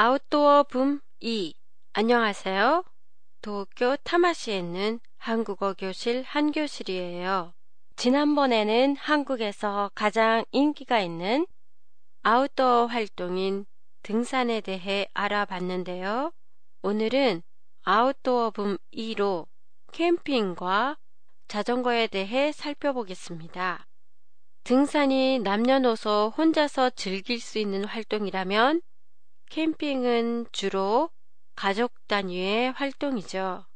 아웃도어 붐 2. 안녕하세요. 도쿄 타마시에 있는 한국어 교실 한 교실이에요. 지난번에는 한국에서 가장 인기가 있는 아웃도어 활동인 등산에 대해 알아봤는데요. 오늘은 아웃도어 붐 2로 캠핑과 자전거에 대해 살펴보겠습니다. 등산이 남녀노소 혼자서 즐길 수 있는 활동이라면 캠핑은 주로 가족 단위의 활동이죠.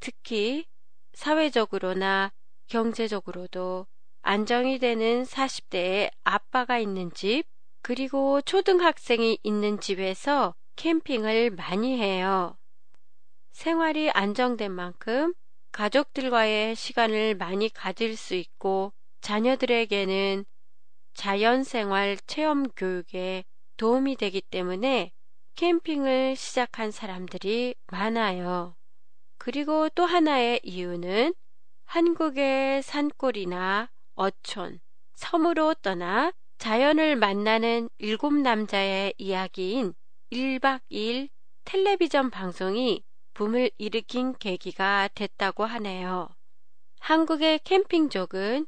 특히 사회적으로나 경제적으로도 안정이 되는 40대의 아빠가 있는 집, 그리고 초등학생이 있는 집에서 캠핑을 많이 해요. 생활이 안정된 만큼 가족들과의 시간을 많이 가질 수 있고 자녀들에게는 자연생활 체험 교육에 도움이 되기 때문에 캠핑을 시작한 사람들이 많아요. 그리고 또 하나의 이유는 한국의 산골이나 어촌, 섬으로 떠나 자연을 만나는 일곱 남자의 이야기인 1박 2일 텔레비전 방송이 붐을 일으킨 계기가 됐다고 하네요. 한국의 캠핑족은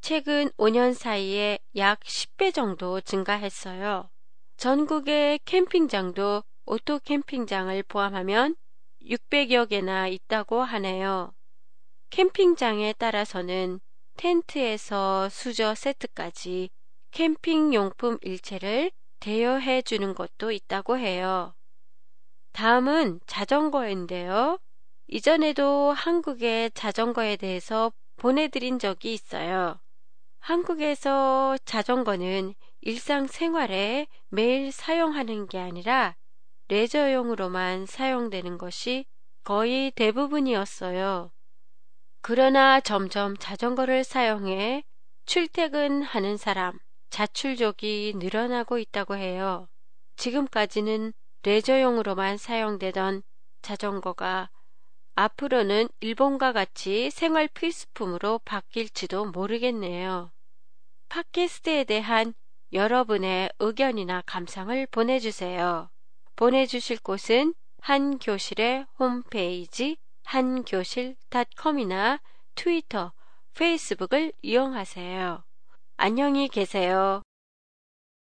최근 5년 사이에 약 10배 정도 증가했어요. 전국의 캠핑장도 오토 캠핑장을 포함하면 600여 개나 있다고 하네요. 캠핑장에 따라서는 텐트에서 수저 세트까지 캠핑 용품 일체를 대여해 주는 것도 있다고 해요. 다음은 자전거인데요. 이전에도 한국의 자전거에 대해서 보내드린 적이 있어요. 한국에서 자전거는 일상생활에 매일 사용하는 게 아니라 레저용으로만 사용되는 것이 거의 대부분이었어요. 그러나 점점 자전거를 사용해 출퇴근하는 사람, 자출족이 늘어나고 있다고 해요. 지금까지는 레저용으로만 사용되던 자전거가 앞으로는 일본과 같이 생활 필수품으로 바뀔지도 모르겠네요. 팟캐스트에 대한 여러분의 의견이나 감상을 보내주세요. 보내주실 곳은 한교실의 홈페이지 한교실닷컴이나 트위터, 페이스북을 이용하세요. 안녕히 계세요.